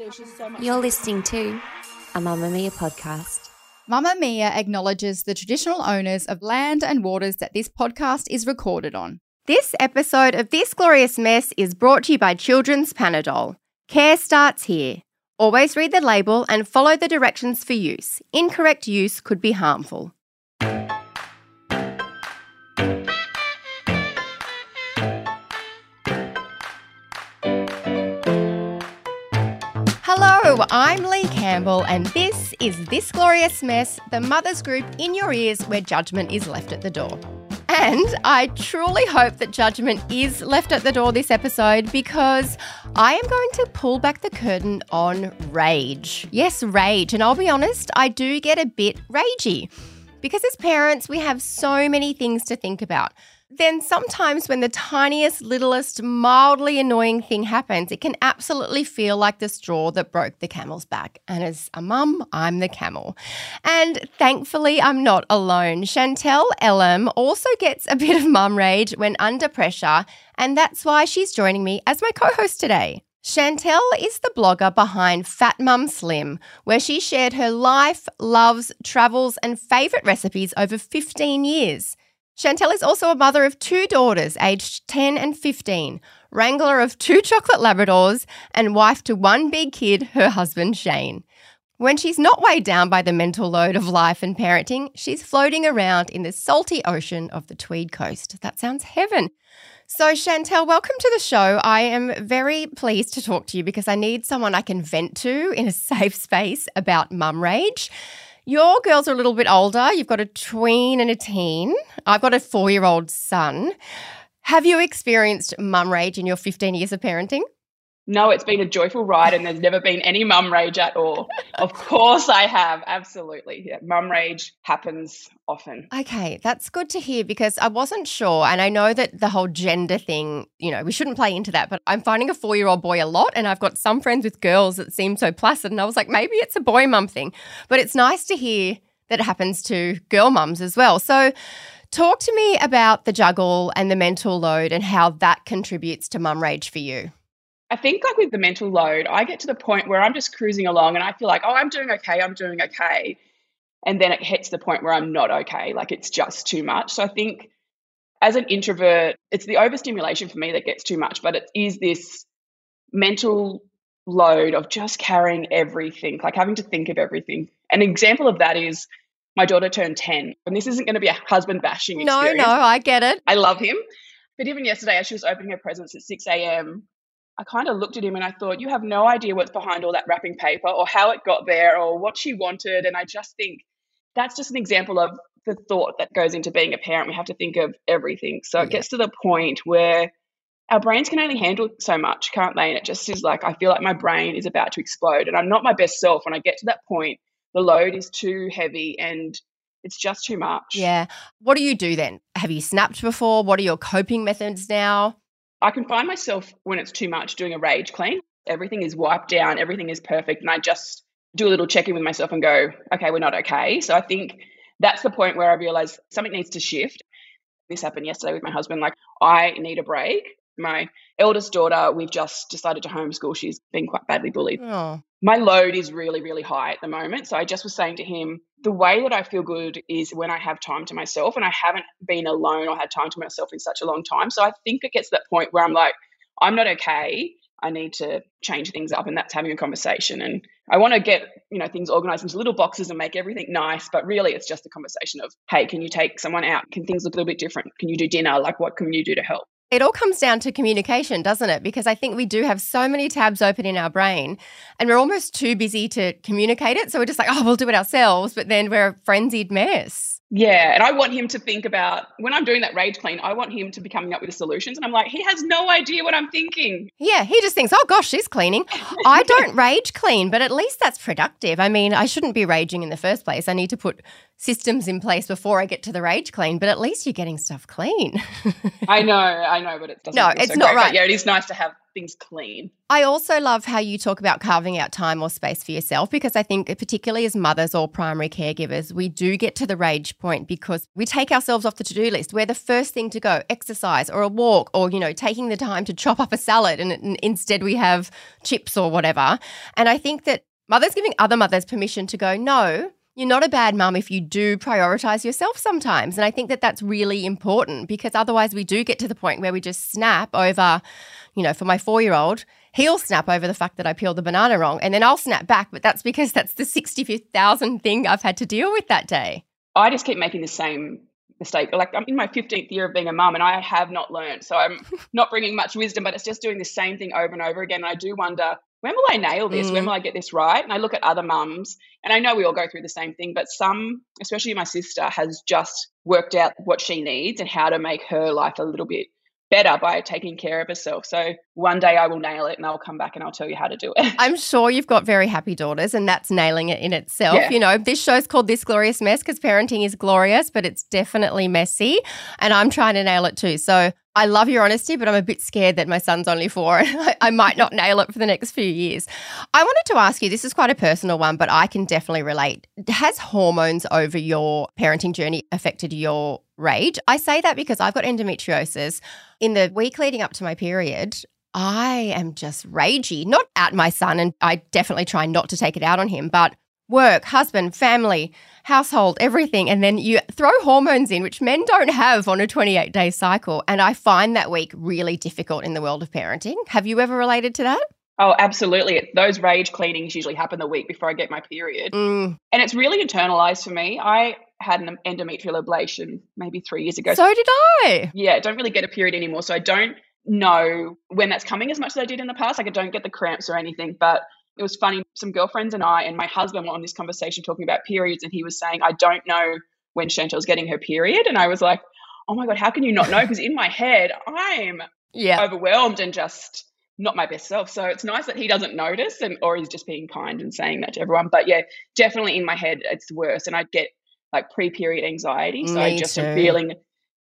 There just so much. You're listening to a Mamamia podcast. Mamamia acknowledges the traditional owners of land and waters that this podcast is recorded on. This episode of This Glorious Mess is brought to you by Children's Panadol. Care starts here. Always read the label and follow the directions for use. Incorrect use could be harmful. I'm Leigh Campbell, and this is This Glorious Mess, the mother's group in your ears where judgment is left at the door. And I truly hope that judgment is left at the door this episode because I am going to pull back the curtain on rage. Yes, rage. And I'll be honest, I do get a bit ragey because as parents, we have so many things to think about. Then sometimes when the tiniest, littlest, mildly annoying thing happens, it can absolutely feel like the straw that broke the camel's back. And as a mum, I'm the camel. And thankfully, I'm not alone. Chantelle Ellem also gets a bit of mum rage when under pressure, and that's why she's joining me as my co host today. Chantelle is the blogger behind Fat Mum Slim, where she shared her life, loves, travels, and favourite recipes over 15 years. Chantelle is also a mother of two daughters, aged 10 and 15, wrangler of two chocolate Labradors, and wife to one big kid, her husband Shane. When she's not weighed down by the mental load of life and parenting, she's floating around in the salty ocean of the Tweed Coast. That sounds heaven. So, Chantelle, welcome to the show. I am very pleased to talk to you because I need someone I can vent to in a safe space about mum rage. Your girls are a little bit older. You've got a tween and a teen. I've got a four year old son. Have you experienced mum rage in your 15 years of parenting? No, it's been a joyful ride and there's never been any mum rage at all. of course I have. Absolutely. Yeah, mum rage happens often. Okay, that's good to hear because I wasn't sure. And I know that the whole gender thing, you know, we shouldn't play into that, but I'm finding a four year old boy a lot. And I've got some friends with girls that seem so placid. And I was like, maybe it's a boy mum thing. But it's nice to hear that it happens to girl mums as well. So, talk to me about the juggle and the mental load and how that contributes to mum rage for you. I think like with the mental load, I get to the point where I'm just cruising along and I feel like, oh, I'm doing okay, I'm doing okay. And then it hits the point where I'm not okay. Like it's just too much. So I think as an introvert, it's the overstimulation for me that gets too much, but it is this mental load of just carrying everything, like having to think of everything. An example of that is my daughter turned 10, and this isn't going to be a husband bashing experience. No, no, I get it. I love him. But even yesterday, as she was opening her presents at 6 a.m., I kind of looked at him and I thought, you have no idea what's behind all that wrapping paper or how it got there or what she wanted. And I just think that's just an example of the thought that goes into being a parent. We have to think of everything. So it gets to the point where our brains can only handle so much, can't they? And it just is like, I feel like my brain is about to explode and I'm not my best self. When I get to that point, the load is too heavy and it's just too much. Yeah. What do you do then? Have you snapped before? What are your coping methods now? I can find myself when it's too much doing a rage clean. Everything is wiped down, everything is perfect. And I just do a little check in with myself and go, okay, we're not okay. So I think that's the point where I realize something needs to shift. This happened yesterday with my husband. Like, I need a break. My eldest daughter, we've just decided to homeschool. She's been quite badly bullied. Oh. My load is really, really high at the moment. So I just was saying to him, the way that I feel good is when I have time to myself, and I haven't been alone or had time to myself in such a long time. So I think it gets to that point where I'm like, I'm not okay. I need to change things up, and that's having a conversation. And I want to get you know things organized into little boxes and make everything nice, but really it's just a conversation of, hey, can you take someone out? Can things look a little bit different? Can you do dinner? Like, what can you do to help? It all comes down to communication, doesn't it? Because I think we do have so many tabs open in our brain and we're almost too busy to communicate it. So we're just like, oh, we'll do it ourselves. But then we're a frenzied mess. Yeah. And I want him to think about when I'm doing that rage clean, I want him to be coming up with the solutions. And I'm like, he has no idea what I'm thinking. Yeah. He just thinks, oh gosh, she's cleaning. I don't rage clean, but at least that's productive. I mean, I shouldn't be raging in the first place. I need to put systems in place before I get to the rage clean, but at least you're getting stuff clean. I know, I know, but it doesn't. No, it's so not great. Right. Yeah, it is nice to have things clean. I also love how you talk about carving out time or space for yourself because I think, particularly as mothers or primary caregivers, we do get to the rage point because we take ourselves off the to do list. We're the first thing to go exercise or a walk or, you know, taking the time to chop up a salad and, and instead we have chips or whatever. And I think that mothers giving other mothers permission to go, no, you're not a bad mum if you do prioritize yourself sometimes. And I think that that's really important because otherwise we do get to the point where we just snap over, you know, for my four year old, he'll snap over the fact that I peeled the banana wrong and then I'll snap back. But that's because that's the 65,000 thing I've had to deal with that day. I just keep making the same mistake. Like I'm in my 15th year of being a mum and I have not learned. So I'm not bringing much wisdom, but it's just doing the same thing over and over again. And I do wonder, when will I nail this? When Mm. will I get this right? And I look at other mums and I know we all go through the same thing, but some, especially my sister, has just worked out what she needs and how to make her life a little bit better by taking care of herself. So one day I will nail it and I'll come back and I'll tell you how to do it. I'm sure you've got very happy daughters, and that's nailing it in itself. Yeah. You know, this show's called This Glorious Mess because parenting is glorious, but it's definitely messy. And I'm trying to nail it too. So I love your honesty, but I'm a bit scared that my son's only four and I- I might not nail it for the next few years. I wanted to ask you this is quite a personal one, but I can definitely relate. Has hormones over your parenting journey affected your rage? I say that because I've got endometriosis. In the week leading up to my period, I am just ragey, not at my son, and I definitely try not to take it out on him, but work, husband, family, household, everything. And then you throw hormones in, which men don't have on a 28 day cycle. And I find that week really difficult in the world of parenting. Have you ever related to that? Oh, absolutely. Those rage cleanings usually happen the week before I get my period. Mm, And it's really internalized for me. I had an endometrial ablation maybe three years ago. so did I. yeah, don't really get a period anymore. So I don't know when that's coming as much as I did in the past. Like I don't get the cramps or anything. But it was funny. Some girlfriends and I and my husband were on this conversation talking about periods, and he was saying, I don't know when Chantelle's getting her period. And I was like, oh my God, how can you not know? Because in my head, I'm Yeah. overwhelmed and just not my best self. So it's nice that he doesn't notice and or he's just being kind and saying that to everyone. But yeah, definitely in my head it's worse. And I get like pre-period anxiety. So I just too. am feeling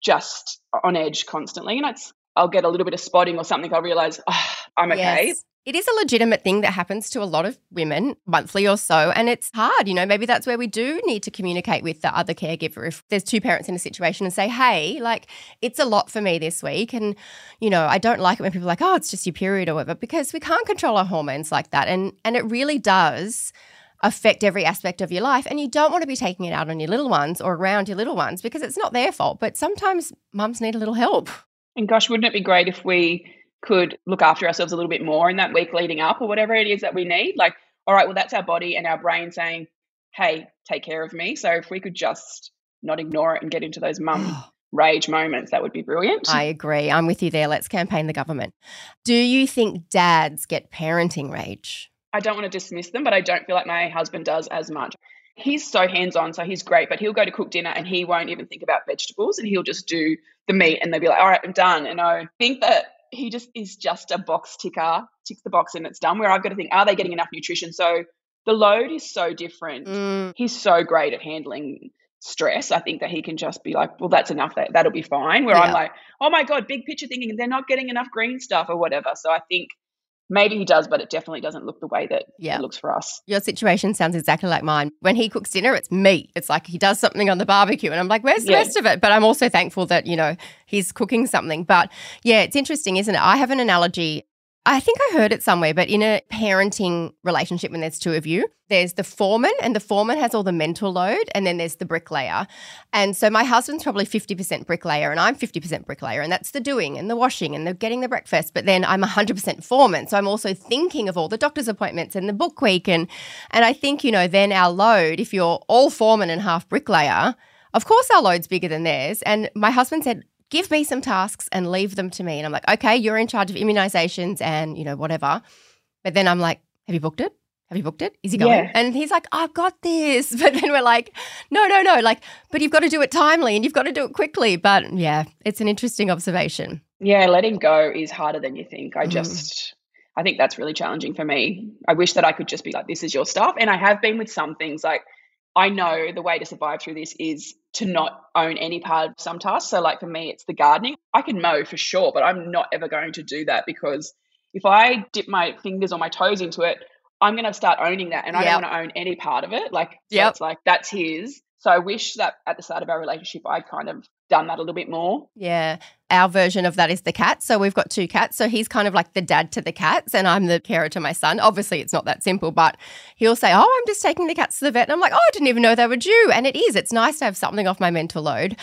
just on edge constantly. And it's I'll get a little bit of spotting or something. I'll realize oh, I'm okay. It is a legitimate thing that happens to a lot of women monthly or so. And it's hard. You know, maybe that's where we do need to communicate with the other caregiver. If there's two parents in a situation and say, hey, like, it's a lot for me this week. And, you know, I don't like it when people are like, oh, it's just your period or whatever, because we can't control our hormones like that. And, and it really does affect every aspect of your life. And you don't want to be taking it out on your little ones or around your little ones because it's not their fault. But sometimes mums need a little help. And gosh, wouldn't it be great if we could look after ourselves a little bit more in that week leading up or whatever it is that we need? Like, all right, well, that's our body and our brain saying, hey, take care of me. So if we could just not ignore it and get into those mum rage moments, that would be brilliant. I agree. I'm with you there. Let's campaign the government. Do you think dads get parenting rage? I don't want to dismiss them, but I don't feel like my husband does as much. He's so hands on, so he's great, but he'll go to cook dinner and he won't even think about vegetables and he'll just do the meat and they'll be like, all right, I'm done. And I think that he just is just a box ticker, ticks the box and it's done. Where I've got to think, are they getting enough nutrition? So the load is so different. Mm, He's so great at handling stress. I think that he can just be like, well, that's enough. That that'll be fine. Where Yeah. I'm like, oh my god, big picture thinking, they're not getting enough green stuff or whatever. So I think maybe he does, but it definitely doesn't look the way that Yeah. it looks for us. your situation sounds exactly like mine. When he cooks dinner, it's meat. It's like he does something on the barbecue, and I'm like, where's the Yeah. rest of it? But I'm also thankful that, you know, he's cooking something. But yeah, it's interesting, isn't it? I have an analogy. I think I heard it somewhere, but in a parenting relationship, when there's two of you, there's the foreman, and the foreman has all the mental load, and then there's the bricklayer. And so my husband's probably 50% bricklayer, and I'm 50% bricklayer, and that's the doing and the washing and the getting the breakfast. But then I'm 100% foreman. So I'm also thinking of all the doctor's appointments and the book week. And, and I think, you know, then our load, if you're all foreman and half bricklayer, of course our load's bigger than theirs. And my husband said, give me some tasks and leave them to me. And I'm like, okay, you're in charge of immunizations and, you know, whatever. But then I'm like, have you booked it? Have you booked it? Is he going? Yeah. And he's like, I've got this. But then we're like, no, no, no. Like, but you've got to do it timely and you've got to do it quickly. But yeah, it's an interesting observation. Yeah, letting go is harder than you think. I Mm. just, I think that's really challenging for me. I wish that I could just be like, this is your stuff. And I have been with some things like, I know the way to survive through this is to not own any part of some tasks. So, like for me, it's the gardening. I can mow for sure, but I'm not ever going to do that because if I dip my fingers or my toes into it, I'm going to start owning that and I don't want to own any part of it. Like, so it's like that's his. So I wish that at the start of our relationship, I'd kind of done that a little bit more. Yeah. Our version of that is the cat. So we've got two cats. So he's kind of like the dad to the cats, and I'm the carer to my son. Obviously, it's not that simple, but he'll say, Oh, I'm just taking the cats to the vet. And I'm like, Oh, I didn't even know they were due. And it is. It's nice to have something off my mental load.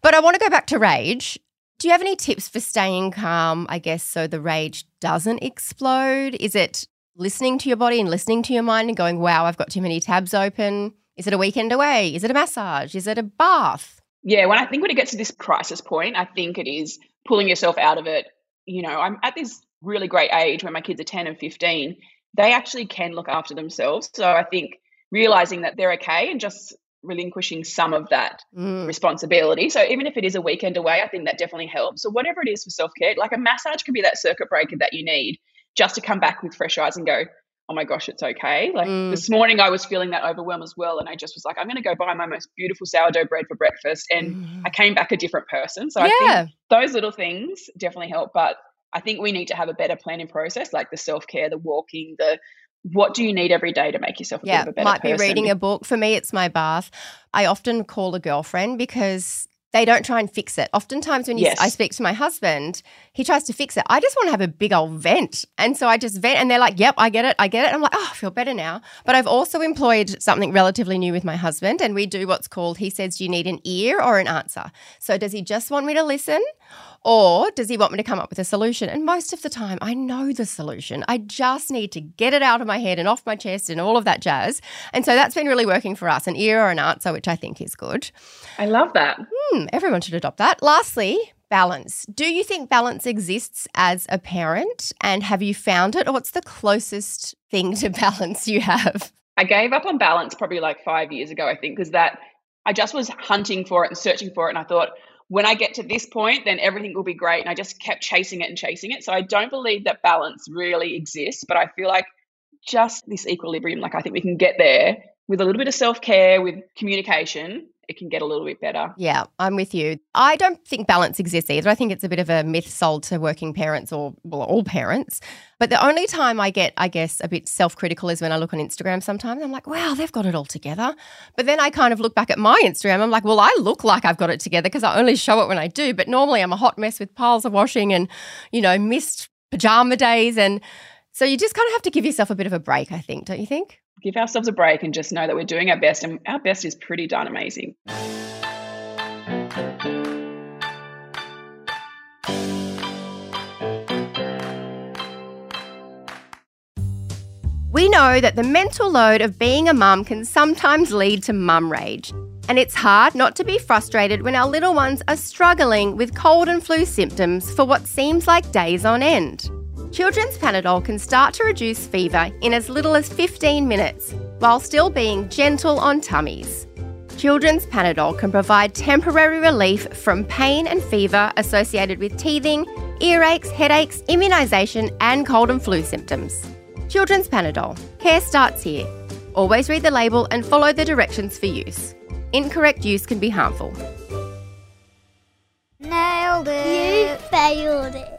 But I want to go back to rage. Do you have any tips for staying calm, I guess, so the rage doesn't explode? Is it listening to your body and listening to your mind and going, Wow, I've got too many tabs open? Is it a weekend away? Is it a massage? Is it a bath? Yeah, when I think when it gets to this crisis point, I think it is pulling yourself out of it. You know, I'm at this really great age when my kids are 10 and 15. They actually can look after themselves. So I think realizing that they're okay and just relinquishing some of that Mm. responsibility. So even if it is a weekend away, I think that definitely helps. So whatever it is for self care, like a massage can be that circuit breaker that you need just to come back with fresh eyes and go, oh my gosh, it's okay. Like Mm. this morning, I was feeling that overwhelm as well. And I just was like, I'm going to go buy my most beautiful sourdough bread for breakfast. And Mm. I came back a different person. So I think those little things definitely help. But I think we need to have a better planning process, like the self care, the walking, the what do you need every day to make yourself a Yeah, bit of a better might person? be reading a book. For me, it's my bath. I often call a girlfriend because they don't try and fix it. Oftentimes, when you, Yes. I speak to my husband, he tries to fix it. I just want to have a big old vent. And so I just vent, and they're like, Yep, I get it. I get it. I'm like, Oh, I feel better now. But I've also employed something relatively new with my husband, and we do what's called, he says, Do you need an ear or an answer? So does he just want me to listen? Or does he want me to come up with a solution? And most of the time, I know the solution. I just need to get it out of my head and off my chest and all of that jazz. And so that's been really working for us an ear or an answer, which I think is good. I love that. Hmm, everyone should adopt that. Lastly, balance. Do you think balance exists as a parent? And have you found it? Or what's the closest thing to balance you have? I gave up on balance probably like five years ago, I think, because that I just was hunting for it and searching for it. And I thought, when I get to this point, then everything will be great. And I just kept chasing it and chasing it. So I don't believe that balance really exists, but I feel like just this equilibrium, like I think we can get there with a little bit of self care, with communication, it can get a little bit better. Yeah, I'm with you. I don't think balance exists either. I think it's a bit of a myth sold to working parents or well, all parents. But the only time I get, I guess, a bit self critical is when I look on Instagram sometimes. I'm like, wow, they've got it all together. But then I kind of look back at my Instagram. I'm like, well, I look like I've got it together because I only show it when I do. But normally I'm a hot mess with piles of washing and, you know, missed pajama days. And so you just kind of have to give yourself a bit of a break, I think, don't you think? Give ourselves a break and just know that we're doing our best, and our best is pretty darn amazing. We know that the mental load of being a mum can sometimes lead to mum rage. And it's hard not to be frustrated when our little ones are struggling with cold and flu symptoms for what seems like days on end. Children's Panadol can start to reduce fever in as little as 15 minutes, while still being gentle on tummies. Children's Panadol can provide temporary relief from pain and fever associated with teething, earaches, headaches, immunisation, and cold and flu symptoms. Children's Panadol. Care starts here. Always read the label and follow the directions for use. Incorrect use can be harmful. Nailed it. You failed it.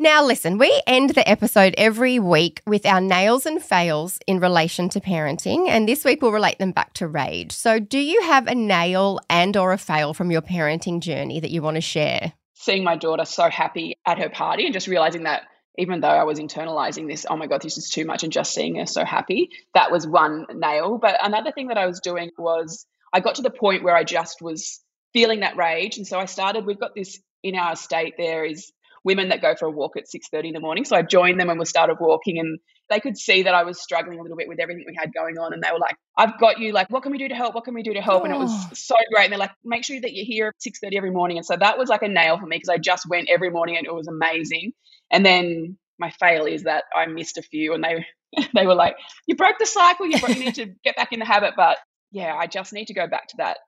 Now, listen, we end the episode every week with our nails and fails in relation to parenting, and this week we'll relate them back to rage. So, do you have a nail and or a fail from your parenting journey that you want to share? Seeing my daughter so happy at her party and just realizing that even though I was internalizing this, oh my God, this is too much, and just seeing her so happy, that was one nail. But another thing that I was doing was I got to the point where I just was feeling that rage. And so I started, we've got this in our state, there is women that go for a walk at 6.30 in the morning. So I joined them and we started walking and they could see that I was struggling a little bit with everything we had going on. And they were like, I've got you. Like, what can we do to help? What can we do to help? And it was Oh. so great. And they're like, make sure that you're here at 6.30 every morning. And so that was like a nail for me because I just went every morning and it was amazing. And then my fail is that I missed a few and they they were like, you broke the cycle. You, broke, you need to get back in the habit. But yeah, I just need to go back to that.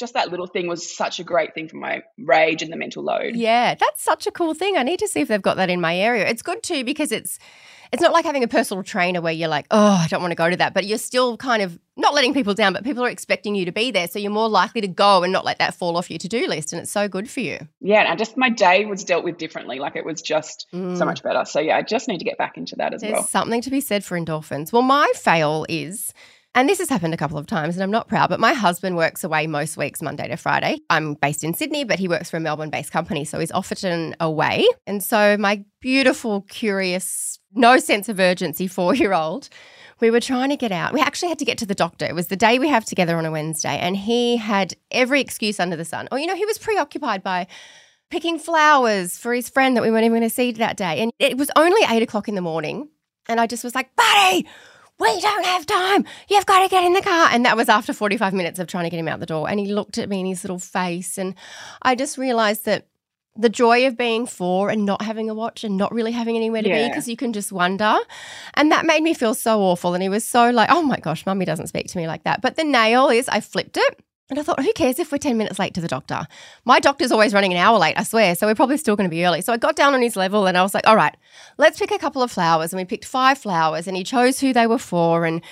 Just that little thing was such a great thing for my rage and the mental load. Yeah, that's such a cool thing. I need to see if they've got that in my area. It's good too because it's it's not like having a personal trainer where you're like, oh, I don't want to go to that, but you're still kind of not letting people down, but people are expecting you to be there. So you're more likely to go and not let that fall off your to do list. And it's so good for you. Yeah. And just my day was dealt with differently. Like it was just Mm. so much better. So yeah, I just need to get back into that as There's well. something to be said for endorphins. Well, my fail is, and this has happened a couple of times and I'm not proud, but my husband works away most weeks, Monday to Friday. I'm based in Sydney, but he works for a Melbourne based company. So he's often away. And so my beautiful, curious, no sense of urgency four year old. We were trying to get out. We actually had to get to the doctor. It was the day we have together on a Wednesday, and he had every excuse under the sun. Or, you know, he was preoccupied by picking flowers for his friend that we weren't even going to see that day. And it was only eight o'clock in the morning. And I just was like, buddy, we don't have time. You've got to get in the car. And that was after 45 minutes of trying to get him out the door. And he looked at me in his little face. And I just realized that the joy of being four and not having a watch and not really having anywhere to be because you can just wonder. And that made me feel so awful. And he was so like, oh my gosh, mummy doesn't speak to me like that. But the nail is I flipped it. And I thought, who cares if we're 10 minutes late to the doctor? My doctor's always running an hour late, I swear. So we're probably still going to be early. So I got down on his level and I was like, all right, let's pick a couple of flowers. And we picked five flowers and he chose who they were for. And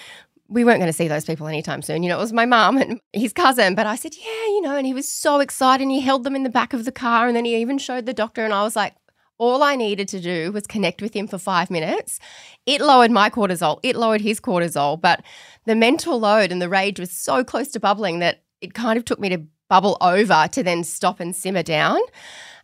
we weren't going to see those people anytime soon. You know, it was my mum and his cousin. But I said, yeah, you know, and he was so excited and he held them in the back of the car. And then he even showed the doctor. And I was like, all I needed to do was connect with him for five minutes. It lowered my cortisol, it lowered his cortisol, but the mental load and the rage was so close to bubbling that it kind of took me to bubble over to then stop and simmer down.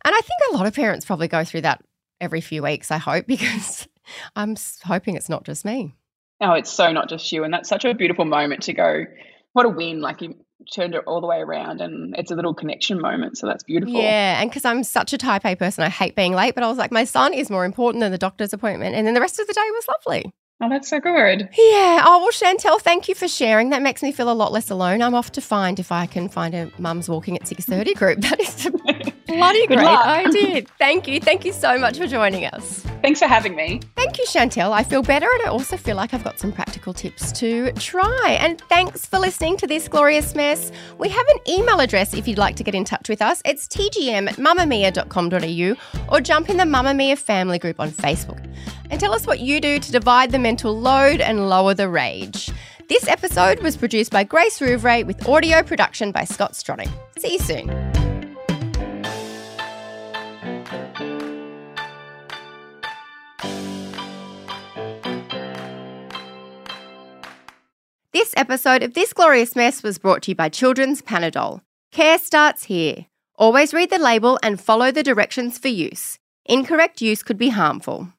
And I think a lot of parents probably go through that every few weeks, I hope, because I'm hoping it's not just me. Oh, it's so not just you. And that's such a beautiful moment to go, what a win. Like you turned it all the way around and it's a little connection moment. So that's beautiful. Yeah, and because I'm such a type A person, I hate being late, but I was like, my son is more important than the doctor's appointment. And then the rest of the day was lovely. Oh, that's so good. Yeah. Oh, well, Chantelle, thank you for sharing. That makes me feel a lot less alone. I'm off to find if I can find a mum's walking at 6.30 group. That is bloody Good great luck. idea. Thank you. Thank you so much for joining us. Thanks for having me. Thank you, Chantelle. I feel better and I also feel like I've got some practical tips to try. And thanks for listening to this glorious mess. We have an email address if you'd like to get in touch with us. It's tgm at mamamia.com.au or jump in the Mamamia family group on Facebook. And tell us what you do to divide the mental load and lower the rage. This episode was produced by Grace Rouvray with audio production by Scott Stronach. See you soon. This episode of This Glorious Mess was brought to you by Children's Panadol. Care starts here. Always read the label and follow the directions for use. Incorrect use could be harmful.